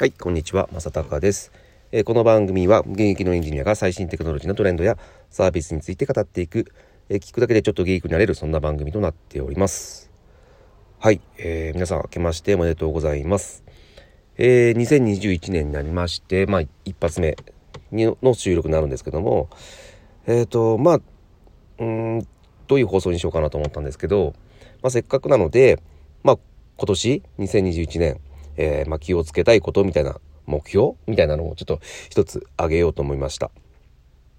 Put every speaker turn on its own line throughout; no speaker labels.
はい、こんにちは、まさたかです、えー、この番組は現役のエンジニアが最新テクノロジーのトレンドやサービスについて語っていく、えー、聞くだけでちょっとゲークになれるそんな番組となっております。はい、えー、皆さん明けましておめでとうございます。えー、2021年になりまして、まあ一発目の収録になるんですけども、えっ、ー、と、まあ、うん、どういう放送にしようかなと思ったんですけど、まあせっかくなので、まあ今年2021年えー、まあ、気をつけたいことみたいな目標みたいなのをちょっと一つ挙げようと思いました。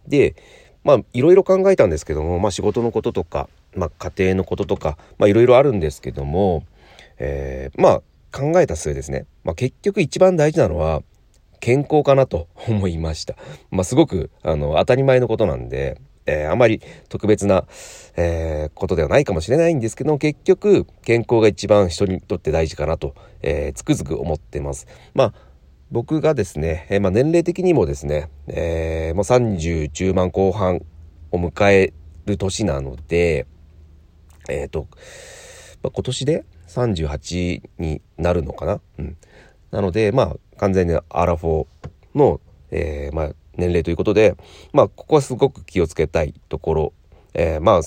で、まあいろいろ考えたんですけども、まあ仕事のこととか、まあ家庭のこととか、まあいろいろあるんですけども、えー、まあ考えた末ですね、まあ結局一番大事なのは健康かなと思いました。まあすごくあの当たり前のことなんで、えー、あまり特別な、えー、ことではないかもしれないんですけど結局健康が一番人にとって大事かなと、えー、つくづく思ってます。まあ僕がですね、えー、まあ、年齢的にもですね、えー、もう30中盤後半を迎える年なので、えっ、ー、と、まあ、今年で38になるのかな？うん。なので、まあ、完全にアラフォーの、えー、まあ、年齢ということで、まあ、ここはすごく気をつけたいところ、えー、まあ、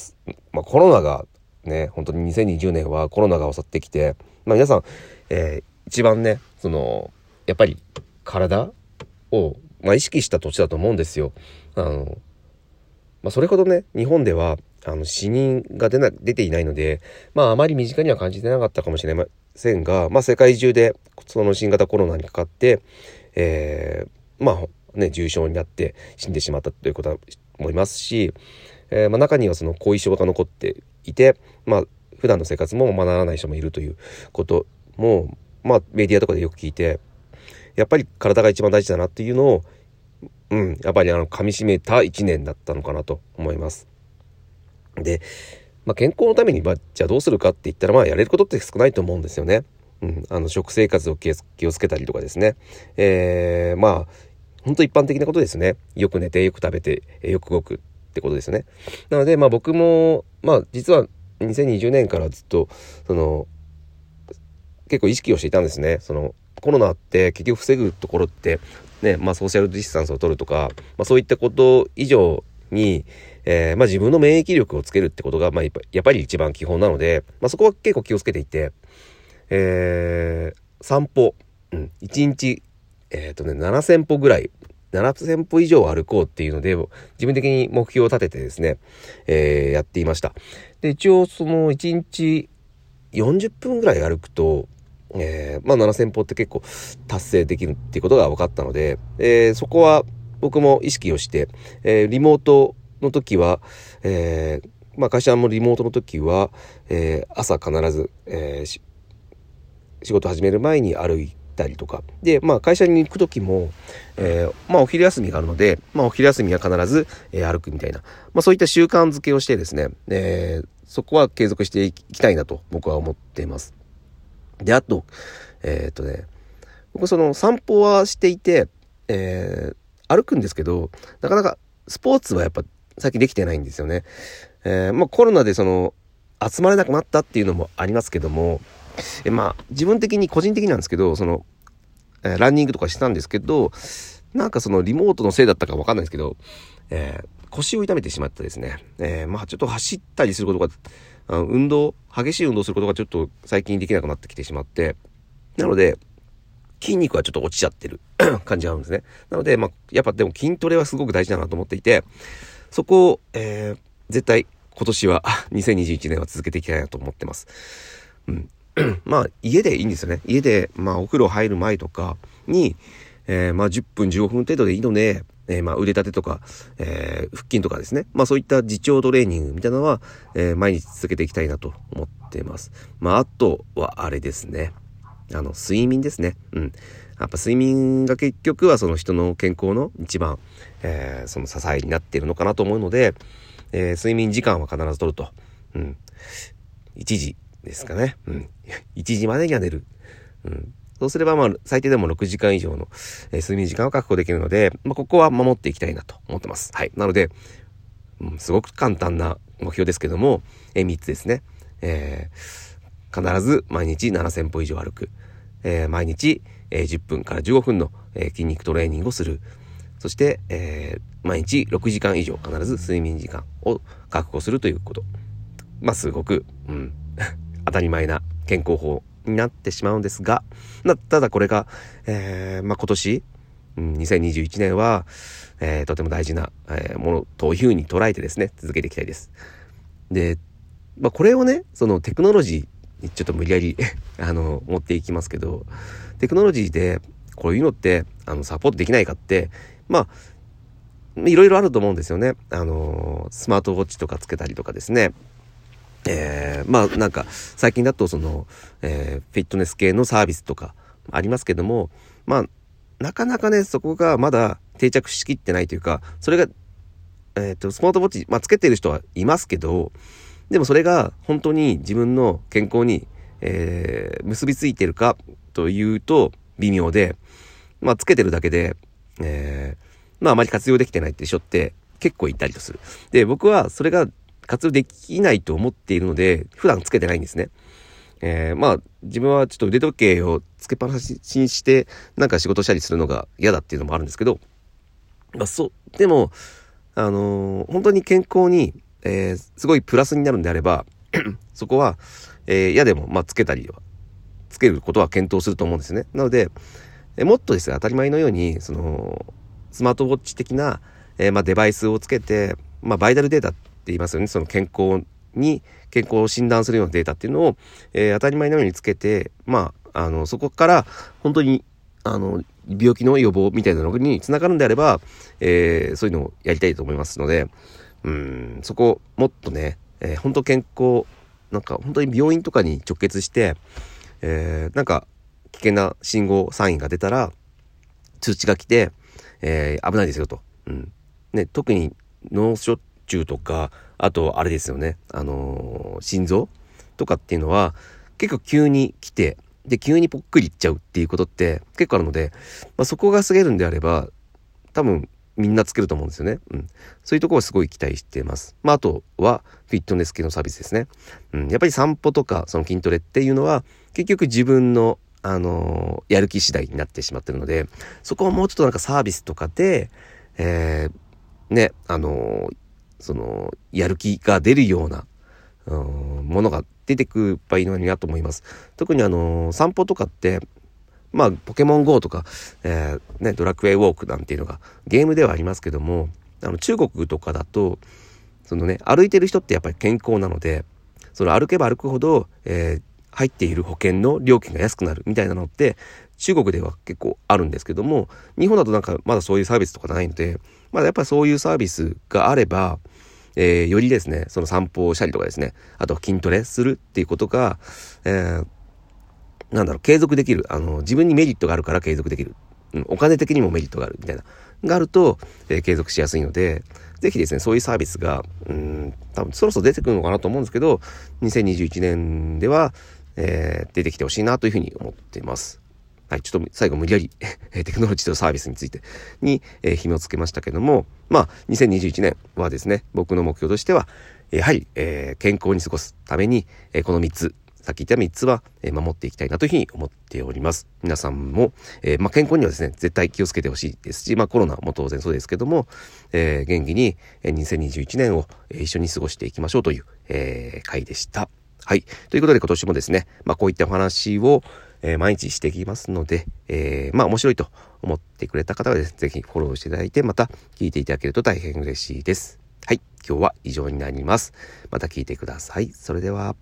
まあ、コロナがね、本当に2020年はコロナが襲ってきて、まあ皆さん、えー、一番ね、その、やっぱり体を、まあ、意識した年だと思うんですよ。あの、まあ、それほどね、日本では、あの、死人が出な、出ていないので、まあ、あまり身近には感じてなかったかもしれませんが、まあ、世界中で、その新型コロナにかかって、えー、まあ、ね、重症になって死んでしまったということは思いますし、えー、まあ、中にはその後遺症が残っていて、まあ、普段の生活もままならない人もいるということも、まあ、メディアとかでよく聞いて、やっぱり体が一番大事だなっていうのを、うん、やっぱりあの、噛み締めた一年だったのかなと思います。で、まあ、健康のために、まあ、じゃあどうするかって言ったら、まあ、やれることって少ないと思うんですよね。うん、あの、食生活を気をつけたりとかですね。えー、まあ、本当一般的なことですね。よく寝て、よく食べて、よく動くってことですね。なので、まあ僕も、まあ実は2020年からずっと、その、結構意識をしていたんですね。その、コロナって結局防ぐところって、ね、まあソーシャルディスタンスを取るとか、まあそういったこと以上に、えー、まあ自分の免疫力をつけるってことが、まあやっぱり一番基本なので、まあそこは結構気をつけていて、えー、散歩、うん、1日えっ、とね、7000歩ぐらい、7000歩以上歩こうっていうので、自分的に目標を立ててですね、えー、やっていました。で、一応その1日40分ぐらい歩くと、えー、まあ7000歩って結構達成できるっていうことが分かったので、えー、そこは僕も意識をして、えー、リモートの時は、えー、まあ会社もリモートの時は、えー、朝必ず、えー、仕事始める前に歩いて、たりとか。で、まあ会社に行く時も、えー、まあお昼休みがあるので、まあお昼休みは必ず、えー、歩くみたいな。まあそういった習慣づけをしてですね、えー、そこは継続していきたいなと僕は思っています。で、あと、えっとね、僕その散歩はしていて、え歩くんですけど、なかなかスポーツはやっぱ最近できてないんですよね。えまあコロナでその集まれなくなったっていうのもありますけども、えまあ、自分的に個人的なんですけど、その、えー、ランニングとかしたんですけど、なんかそのリモートのせいだったかわかんないですけど、えー、腰を痛めてしまったですね。えー、まあちょっと走ったりすることが、運動、激しい運動することがちょっと最近できなくなってきてしまって、なので、筋肉はちょっと落ちちゃってる 感じがあるんですね。なので、まあ、やっぱでも筋トレはすごく大事だなと思っていて、そこを、えー、絶対今年は、2021年は続けていきたいなと思ってます。うん。まあ、家でいいんですよね。家で、まあ、お風呂入る前とかに、えー、まあ、10分、15分程度でいいので、えー、まあ、腕立てとか、えー、腹筋とかですね。まあ、そういった自重トレーニングみたいなのは、えー、毎日続けていきたいなと思っています。まあ、あとは、あれですね。あの、睡眠ですね。うん。やっぱ睡眠が結局はその人の健康の一番、えー、その支えになっているのかなと思うので、えー、睡眠時間は必ず取ると。うん。1時ですかね。うん。1時までには寝る。うん。そうすれば、まあ、最低でも6時間以上の、えー、睡眠時間を確保できるので、まあ、ここは守っていきたいなと思ってます。はい。なので、うん、すごく簡単な目標ですけども、えー、3つですね。えー、必ず毎日7000歩以上歩く。えー、毎日、えー、10分から15分の、えー、筋肉トレーニングをする。そして、えー、毎日6時間以上必ず睡眠時間を確保するということ。まあ、すごく、うん、たり前な健康法になってしまうんですが、ただこれが、えー、まあ、今年、うん、2021年は、えー、とても大事な、えー、ものというふうに捉えてですね、続けていきたいです。で、まあ、これをね、そのテクノロジーにちょっと無理やり あの、持っていきますけど、テクノロジーでこういうのって、あの、サポートできないかって、まあ、いろいろあると思うんですよね。あの、スマートウォッチとかつけたりとかですね。えー、まあなんか最近だとその、えー、フィットネス系のサービスとかありますけども、まあなかなかね、そこがまだ定着しきってないというか、それが、えっ、ー、と、スマートウォッチ、まあつけてる人はいますけど、でもそれが本当に自分の健康に、えー、結びついてるかというと微妙で、まあつけてるだけで、えー、まああまり活用できてないって人って結構いたりとする。で、僕はそれが活用できないと思っているので、普段つけてないんですね。えー、まあ、自分はちょっと腕時計をつけっぱなしにして、なんか仕事したりするのが嫌だっていうのもあるんですけど、まあ、そう、でも、あのー、本当に健康に、えー、すごいプラスになるんであれば、そこは、えー、嫌でも、まあ、つけたりは、つけることは検討すると思うんですね。なので、えもっとですね、当たり前のように、その、スマートウォッチ的な、えまあ、デバイスをつけて、まあ、バイタルデータって言いますよね。その健康に、健康を診断するようなデータっていうのを、えー、当たり前のようにつけて、まあ、あの、そこから本当に、あの、病気の予防みたいなのにつながるんであれば、えー、そういうのをやりたいと思いますので、うん、そこ、もっとね、えー、本当健康、なんか本当に病院とかに直結して、えー、なんか危険な信号サインが出たら、通知が来て、えー、危ないですよと。うん。ね、特に脳症中とか、あと、あれですよね、あのー、心臓とかっていうのは、結構急に来て、で、急にぽっくりいっちゃうっていうことって結構あるので、まあ、そこが過げるんであれば、多分みんなつけると思うんですよね。うん。そういうところをすごい期待してます。まあ、あとは、フィットネス系のサービスですね。うん。やっぱり散歩とか、その筋トレっていうのは、結局自分の、あのー、やる気次第になってしまってるので、そこをもうちょっとなんかサービスとかで、えー、ね、あのー、その、やる気が出るような、うん、ものが出てくればいいのになと思います。特にあの、散歩とかって、まあ、ポケモン GO とか、えー、ね、ドラクエウォークなんていうのがゲームではありますけども、あの、中国とかだと、そのね、歩いてる人ってやっぱり健康なので、その歩けば歩くほど、えー、入っている保険の料金が安くなるみたいなのって、中国では結構あるんですけども、日本だとなんかまだそういうサービスとかないので、まだやっぱりそういうサービスがあれば、えー、よりですね、その散歩をしたりとかですね、あと筋トレするっていうことが、えー、なんだろう、継続できる。あの、自分にメリットがあるから継続できる。うん、お金的にもメリットがあるみたいな。があると、えー、継続しやすいので、ぜひですね、そういうサービスが、うん、多分そろそろ出てくるのかなと思うんですけど、2021年では、えー、出てきてほしいなというふうに思っています。はい、ちょっと最後無理やりテクノロジーとサービスについてに、えー、紐をつけましたけども、まあ、2021年はですね、僕の目標としては、やはり、えー、健康に過ごすために、えー、この3つ、さっき言った3つは、え、守っていきたいなというふうに思っております。皆さんも、え、まあ、健康にはですね、絶対気をつけてほしいですし、まあ、コロナも当然そうですけども、え、元気に、えー、2021年を、え、一緒に過ごしていきましょうという、え、回でした。はい。ということで今年もですね、まあ、こういったお話を、えー、毎日してきますので、えー、まあ面白いと思ってくれた方はですね、ぜひフォローしていただいて、また聞いていただけると大変嬉しいです。はい。今日は以上になります。また聞いてください。それでは。